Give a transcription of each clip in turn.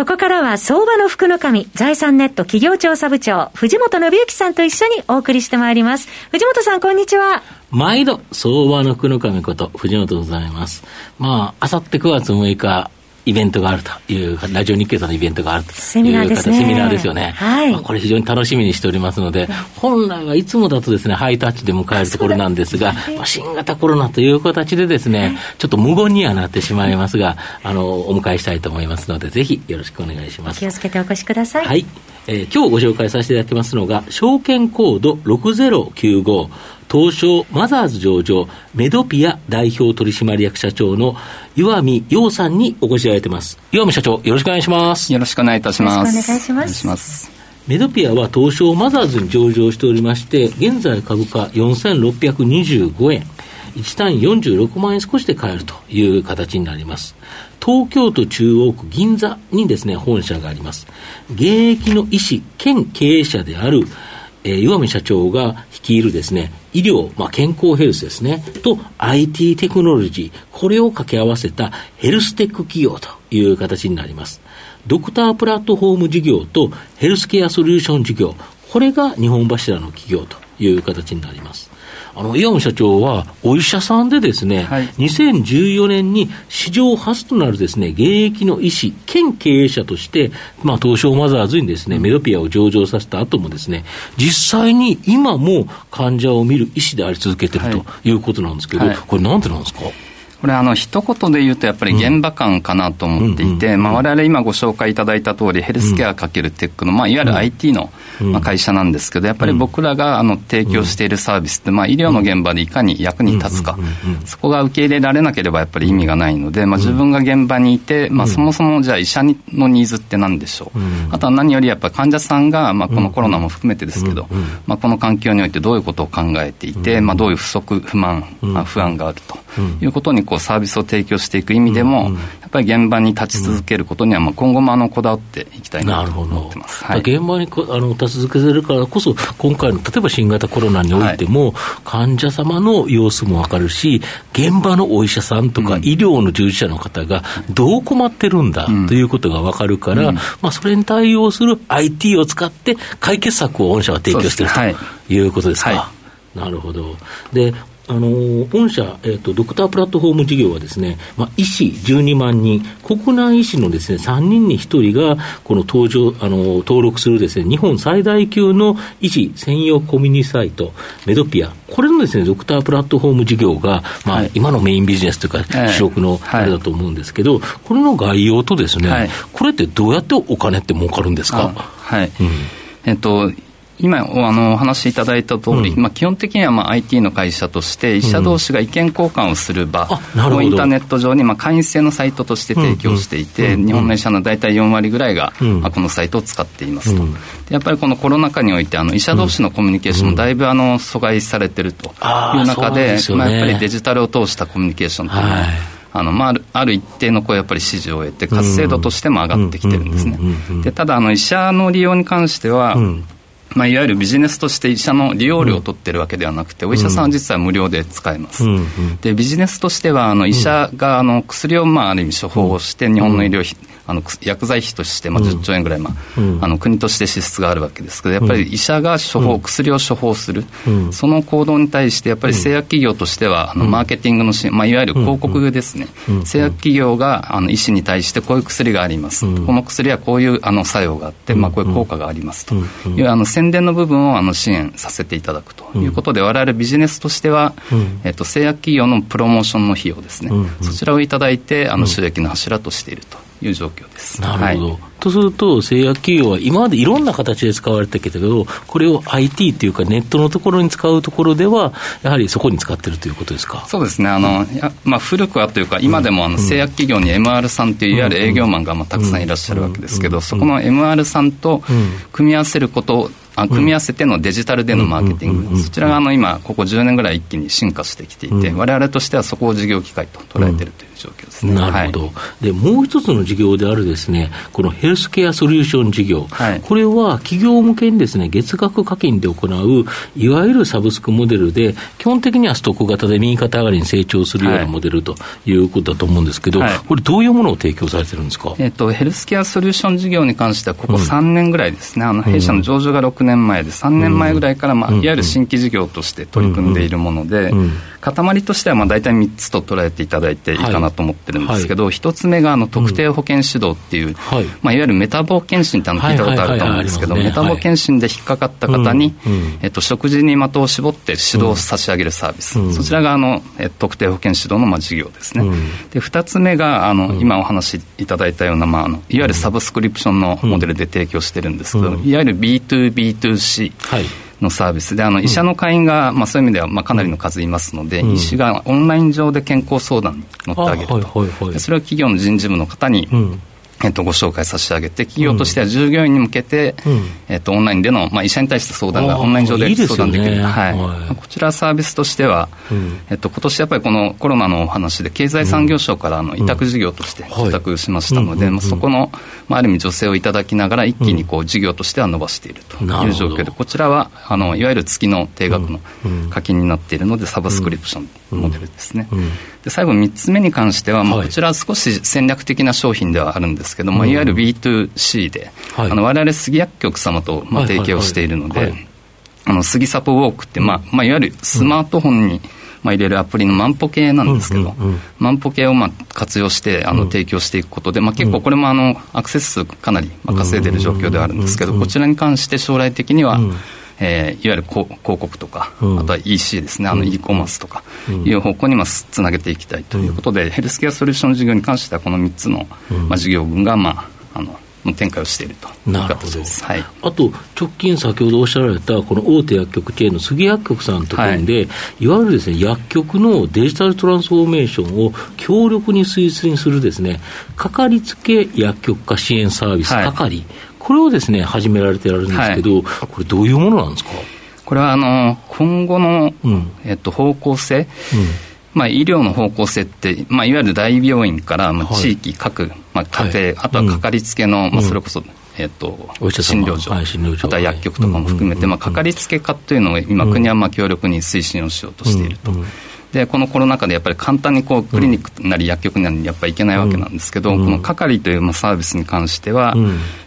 ここからは相場の福の神、財産ネット企業調査部長、藤本信之さんと一緒にお送りしてまいります。藤本さん、こんにちは。毎度、相場の福の神こと、藤本でございます。まあ、あさって9月6日、イベントがあるという、ラジオ日経さんのイベントがあるというセミナーですね。セミナーですよね。はい。まあ、これ非常に楽しみにしておりますので、本来はいつもだとですね、ハイタッチで迎えるところなんですが、まあ、新型コロナという形でですね、ちょっと無言にはなってしまいますが、あの、お迎えしたいと思いますので、ぜひよろしくお願いします。気をつけてお越しください。はい。えー、今日ご紹介させていただきますのが、証券コード6095、東証マザーズ上場、メドピア代表取締役社長の岩見洋さんにお越しいただいてます。岩見社長、よろしくお願いします。よろしくお願いいたします。よろしくお願いします。お願いします。メドピアは東証マザーズに上場しておりまして、現在株価4625円。1単位46万円少しで買えるという形になります。東京都中央区銀座にですね、本社があります。現役の医師兼経営者であるえー、岩見社長が率いるですね、医療、まあ、健康ヘルスですね、と IT テクノロジー、これを掛け合わせたヘルステック企業という形になります。ドクタープラットフォーム事業とヘルスケアソリューション事業、これが日本柱の企業という形になります。あの、岩尾社長は、お医者さんでですね、はい、2014年に史上初となるですね、現役の医師、兼経営者として、まあ、東証マザーズにですね、メドピアを上場させた後もですね、実際に今も患者を見る医師であり続けているとい。うことなんですけど、はい、これなんでなんですか？これあの一言で言うとやっぱり現場感かなと思っていて、まあ、我々今ご紹介いただいた通りヘルスケアかけるテックの、まあ、いわゆる IT の、まあ、会社なんですけどやっぱり僕らがあの提供しているサービスって、まあ、医療の現場でいかに役に立つか、そこが受け入れられなければやっぱり意味がないので、まあ、自分が現場にいて、まあ、そもそもじゃあ医者のニーズって何でしょう、あとは何よりやっぱり患者さんが、まあ、このコロナも含めてですけど、まあ、この環境においてどういうことを考えていて、まあ、どういう不足不満、まあ、不安があるということにこうサービスを提供していく意味でも、やっぱり現場に立ち続けることには、まあ、今後もあのこだわっていきたいなと思ってます、はい、現場にあの続けてるからこそ、今回の例えば新型コロナにおいても、患者様の様子も分かるし、現場のお医者さんとか医療の従事者の方がどう困ってるんだということが分かるから、まあ、それに対応する IT を使って解決策を御社は提供しているとい。うことですか。なるほど。で、あの御社、えーと、ドクタープラットフォーム事業はですね、まあ、医師12万人、国内医師のですね3人に1人がこの登場あの登録するですね日本最大級の医師専用コミュニサイト、メドピア、これのですねドクタープラットフォーム事業が、まあ、はい、今のメインビジネスというか、主力のあれだと思うんですけど、はい、これの概要とですね、はい、これってどうやってお金って儲かるんですか？はい、うん、えっと今あのお話しいただいた通り、うん、まあ、基本的にはまあ IT の会社として医者同士が意見交換をする場をインターネット上にまあ会員制のサイトとして提供していて、日本の医者の大体4割ぐらいがまあこのサイトを使っていますと、やっぱりこのコロナ禍においてあの医者同士のコミュニケーションもだいぶあの阻害されてるという中で、まあ、やっぱりデジタルを通したコミュニケーションというのは、あのまあ、あるある一定のこうやっぱり支持を得て、活性度としても上がってきてるんですね。でただあの、医者の利用に関しては、まあ、いわゆるビジネスとして医者の利用料を取ってるわけではなくて、お医者さんは実は無料で使えます。でビジネスとしてはあの医者があの薬をまあある意味処方して日本の医療費あの薬剤費としてまあ10兆円ぐらい、まあ、うん、あの国として支出があるわけですけどやっぱり医者が処方、薬を処方する、その行動に対してやっぱり製薬企業としてはあのマーケティングのし、まあ、いわゆる広告ですね、製薬企業があの医師に対してこういう薬があります、この薬はこういうあの作用があって、まあ、こういう効果がありますと。いうあの宣伝の部分をあの支援させていただくと。いうことで、我々ビジネスとしては、えっと、製薬企業のプロモーションの費用ですね、そちらをいただいてあの収益の柱としていると。いう状況です。なるほど。はい、とすると、製薬企業は今までいろんな形で使われてきたけど、これを IT っていうか、ネットのところに使うところでは、やはりそこに使ってるということですか？そうですね、あのまあ、古くはというか、今でもあの製薬企業に MR さんという、いわゆる営業マンがまあたくさんいらっしゃるわけですけど、そこの MR さんと組み合わせることあ組み合わせてのデジタルでのマーケティング、そちらがあの今、ここ10年ぐらい一気に進化してきていて、われわれとしてはそこを事業機会と捉えているという状況ですね、なるほど、はい、でもう一つの事業であるですねこのヘルスケアソリューション事業、はい、これは企業向けにですね月額課金で行ういわゆるサブスクモデルで基本的にはストック型で右肩上がりに成長するようなモデルということだと思うんですけど、はい、これどういうものを提供されてるんですか、えーと、ヘルスケアソリューション事業に関してはここ3年ぐらいですね、うん、あの弊社の上場が6 6年前で3年前ぐらいから、まあ、いわゆる新規事業として取り組んでいるもので、塊としてはまあ大体3つと捉えていただいていいかなと思ってるんですけど、は1つ目があの特定保険指導っていう、まあ、いわゆるメタボ検診ってあの聞いたことあると思うんですけど、メタボ検診で引っかかった方に、えっと、食事に的を絞って指導を差し上げるサービス、そちらがあの特定保険指導のまあ事業ですね。で2つ目があの、今お話いただいたような、まあ、あのいわゆるサブスクリプションのモデルで提供してるんですけど、いわゆる B2B B2C のサービス。で、あの医者の会員が、まあ、そういう意味では、まあ、かなりの数いますので、医師がオンライン上で健康相談に乗ってあげると、それを企業の人事部の方にえっと、ご紹介差し上げて、企業としては従業員に向けて、うん、えっと、オンラインでの、まあ、医者に対して相談がオンライン上で相談できる。いい。ね、はい、はい、こちらサービスとしては、うん、えっと、今年やっぱりこのコロナのお話で、経済産業省からあの委託事業として委託しましたので、そこの、まあ、ある意味助成をいただきながら、一気にこう事業としては伸ばしているという状況で、こちらは、あの、いわゆる月の定額の課金になっているので、サブスクリプションモデルですね。で最後3つ目に関しては、まあ、こちらは少し戦略的な商品ではあるんですけども、いわゆる B2C で、はい、あの我々杉薬局様と、まあ、提携をしているので、あの杉サポウォークって、まあまあ、いわゆるスマートフォンに、まあ、入れるアプリの万歩計なんですけど、万歩計をまあ活用してあの提供していくことで、まあ、結構これもあのアクセス数かなり稼いでいる状況ではあるんですけど、こちらに関して将来的には、えー、いわゆる広告とか、うん、あとは EC ですね、あの e コマースとかいう方向にまあつなげていきたいということで、うん、ヘルスケアソリューション事業に関しては、この3つの、まあ、事業群が、まあ、あの展開をしているとなるほど、はい、あと直近、先ほどおっしゃられたこの大手薬局チェーンの杉薬局さんと組んで、はい、いわゆるです、ね、薬局のデジタルトランスフォーメーションを強力に推進するですね、かかりつけ薬局化支援サービス、かかり、これをですね、始められてられるんですけど、これどういうものなんですか？これはあの今後の、うん、えっと、方向性、うん。まあ、医療の方向性って、まあ、いわゆる大病院から、まあ、地域、各、まあ、家庭、はい、あとはかかりつけの、うん、まあ、それこそ、えっと、診療所、はい、あとは薬局とかも含めて、まあ、かかりつけ化というのを今、国はまあ強力に推進をしようとしていると。でこのコロナ禍でやっぱり簡単にこうクリニックなり薬局なりにやっぱりいけないわけなんですけど、この係というまあサービスに関しては、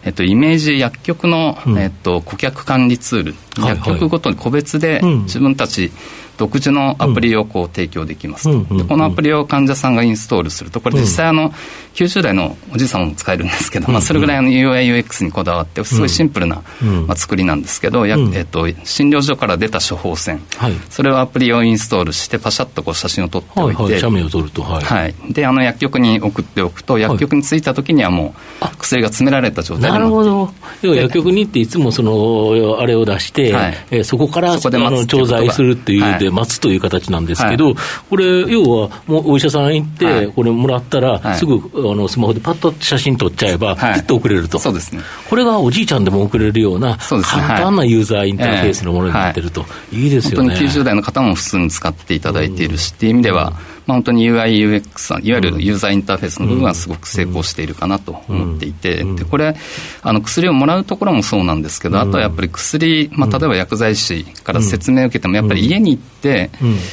えっと、イメージ薬局の、えっと、顧客管理ツール、薬局ごとに個別で自分たち、独自のアプリをこう提供できますと、でこのアプリを患者さんがインストールするとこれ実際あの90代のおじいさんも使えるんですけど、まあ、それぐらいの UIUX にこだわってすごいシンプルな、まあ、作りなんですけど、やえっと、診療所から出た処方箋、はい、それをアプリをインストールしてパシャッとこう写真を撮っておいて、はいはい、写メを撮ると、はい。はい、であの薬局に送っておくと薬局に着いた時にはもう薬が詰められた状態でなるほど要は薬局に行っていつもそのあれを出して、はい、えー、そこからそこの調剤するっていうで待つという形なんですけど、はい、これ要はもうお医者さん行って、これもらったら、すぐあのスマホでパッと写真撮っちゃえば、ピッと送れると、そうですね、これがおじいちゃんでも送れるような、簡単なユーザーインターフェースのものになってると、いいですよね。本当に90代の方も普通に使っていただいているし、っていう意味では、まあ、本当に UI、UX いわゆるユーザーインターフェースの部分はすごく成功しているかなと思っていて、でこれあの、薬をもらうところもそうなんですけど、あとはやっぱり薬、まあ、例えば薬剤師から説明を受けても、やっぱり家に行って、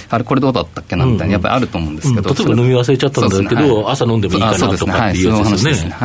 あれ、これどうだったっけなみたいな、やっぱりあると思うんですけど、例えば飲み忘れちゃったんだけど、朝飲んでもいいかなとかっていう話ですね。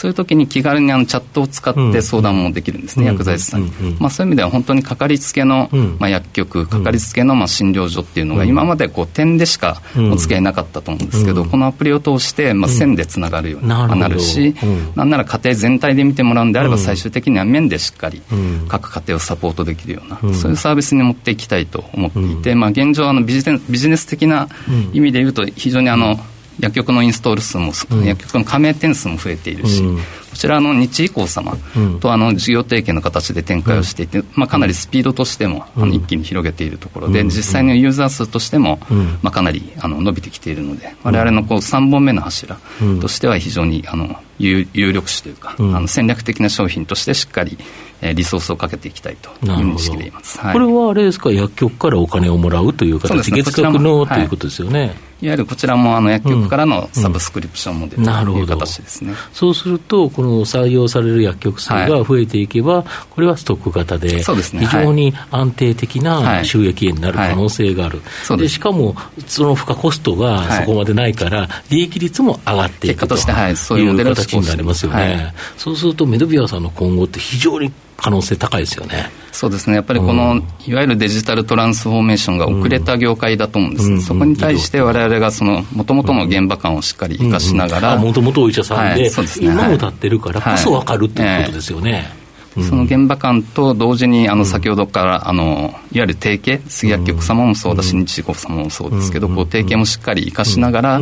はいそういう時に気軽にあのチャットを使って相談もできるんですね、薬剤師さんに。まあ、そういう意味では本当にかかりつけの、まあ、薬局、かかりつけのまあ診療所っていうのが、今までこう点でしかお付き合いなかったと思うんですけど、このアプリを通して、まあ、線でつながるようになるし、なんなら家庭全体で見てもらうんであれば、最終的には面でしっかり各家庭をサポートできるような、そういうサービスに持っていきたいと思っていて、まあ、現状あのビジネ、ビジネス的な意味で言うと、非常にあの、薬局のインストール数も、薬局の加盟店数も増えているし、こちらの日医工様とあの事業提携の形で展開をしていて、まあ、かなりスピードとしてもあの一気に広げているところで、実際のユーザー数としても、まあ、かなりあの伸びてきているので、われわれのこう3本目の柱としては非常にあの有有力種というか、あの戦略的な商品としてしっかりえー、リソースをかけていきたいという認識でいます、はい、これはあれですか、薬局からお金をもらうという形、ね、月額のということですよね。いわゆるこちらもあの薬局からのサブスクリプションモデルという形ですね、うんうん、そうすると、この採用される薬局数が増えていけば、はい、これはストック型で、非常に安定的な収益源になる可能性がある、はい、でしかもその付加コストがそこまでないから、利益率も上がっていくという形になりますよね。そうするとメドビアさんの今後って非常に可能性高いですよね。そうですね、やっぱりこの、うん、いわゆるデジタルトランスフォーメーションが遅れた業界だと思うんです、うん、そこに対してわれわれがもともとの現場感をしっかり生かしながら、もともとお医者さんで、はい。でね、今も立ってるからこそ分かるっていうことですよね。はいその現場感と同時にあの先ほどからあのいわゆる提携杉薬局様もそうだし日智子様もそうですけどこう提携もしっかり生かしながら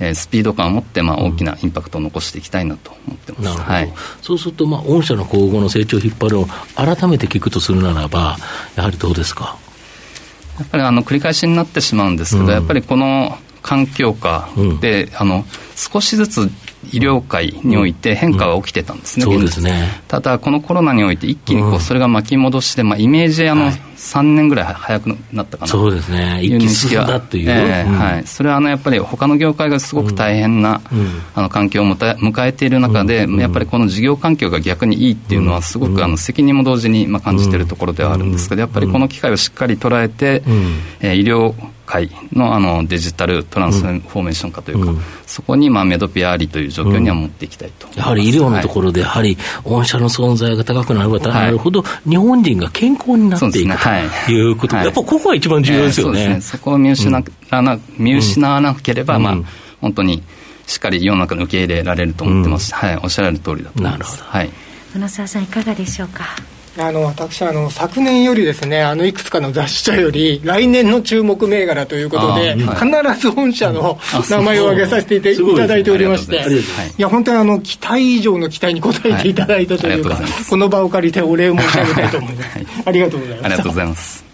えー、スピード感を持って、まあ、大きなインパクトを残していきたいなと思ってます、なるほど、はい、そうすると、まあ、御社の今後の成長を引っ張るを改めて聞くとするならば、やはりどうですか？やっぱりあの繰り返しになってしまうんですけど、うん、やっぱりこの環境下で、うん、あの少しずつ医療界において変化が起きてたんですね、うん、そうですね。ただ、このコロナにおいて一気にこうそれが巻き戻して、まあ、イメージあの、はい。3年ぐらい早くなったかな。そうですね、一気に進んだっていう、えーうん、はい、それはあのやっぱり他の業界がすごく大変な、うん、あの環境を迎えている中で、うん、やっぱりこの事業環境が逆にいいっていうのは、すごくあの責任も同時にまあ感じているところではあるんですけど、やっぱりこの機会をしっかり捉えて、えー、医療界のあのデジタルトランスフォーメーション化というか、うん、そこにまあメドピアありという状況には持っていきたいと、うん、やはり医療のところで、やはり御社の存在が高くなればなるほど、日本人が健康になっていく、ね、ということ、はい、やっぱここが一番重要ですよね。えー、そね。そこを見失わな,、見失わなければ、まあ、本当にしっかり世の中に受け入れられると思ってます、はい、おっしゃられる通りだと思います。なるほど。はい。野沢さんいかがでしょうか？あの私あの昨年よりですねあのいくつかの雑誌社より来年の注目銘柄ということで、必ず本社の名前を挙げさせていただいておりまして、いや本当にあの期待以上の期待に応えていただいたというか、この場を借りてお礼を申し上げたいと思います。ありがとうございます。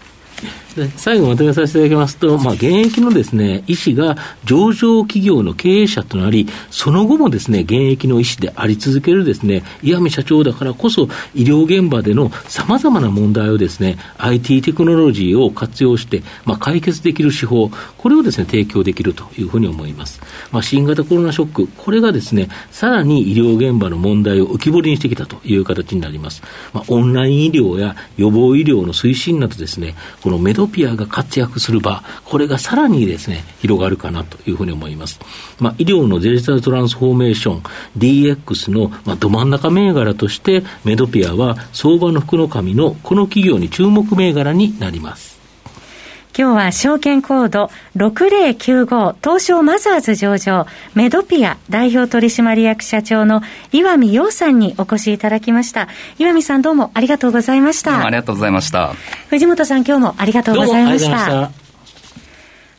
ありがとうございます。最後まとめさせていただきますと、まあ、現役のですね、医師が上場企業の経営者となり、その後もですね、現役の医師であり続けるですね、岩見社長だからこそ、医療現場での様々な問題をですね、IT テクノロジーを活用して、まあ、解決できる手法、これをですね、提供できるというふうに思います。まあ、新型コロナショック、これがですね、さらに医療現場の問題を浮き彫りにしてきたという形になります。まあ、オンライン医療や予防医療の推進などですね、このメドピアが活躍する場、これがさらにですね、広がるかなというふうに思います。まあ、医療のデジタルトランスフォーメーション、DX の、まあ、ど真ん中銘柄として、メドピアは相場の福の神のこの企業に注目銘柄になります。今日は証券コード6095東証マザーズ上場メドピア代表取締役社長の岩見洋さんにお越しいただきました。岩見さんどうもありがとうございました。ありがとうございました。藤本さん今日もありがとうございました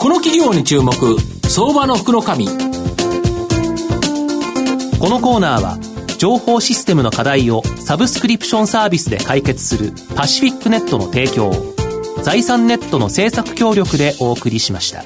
この企業に注目相場の福のこのコーナーは情報システムの課題をサブスクリプションサービスで解決するパシフィックネットの提供財産ネットの政策協力でお送りしました。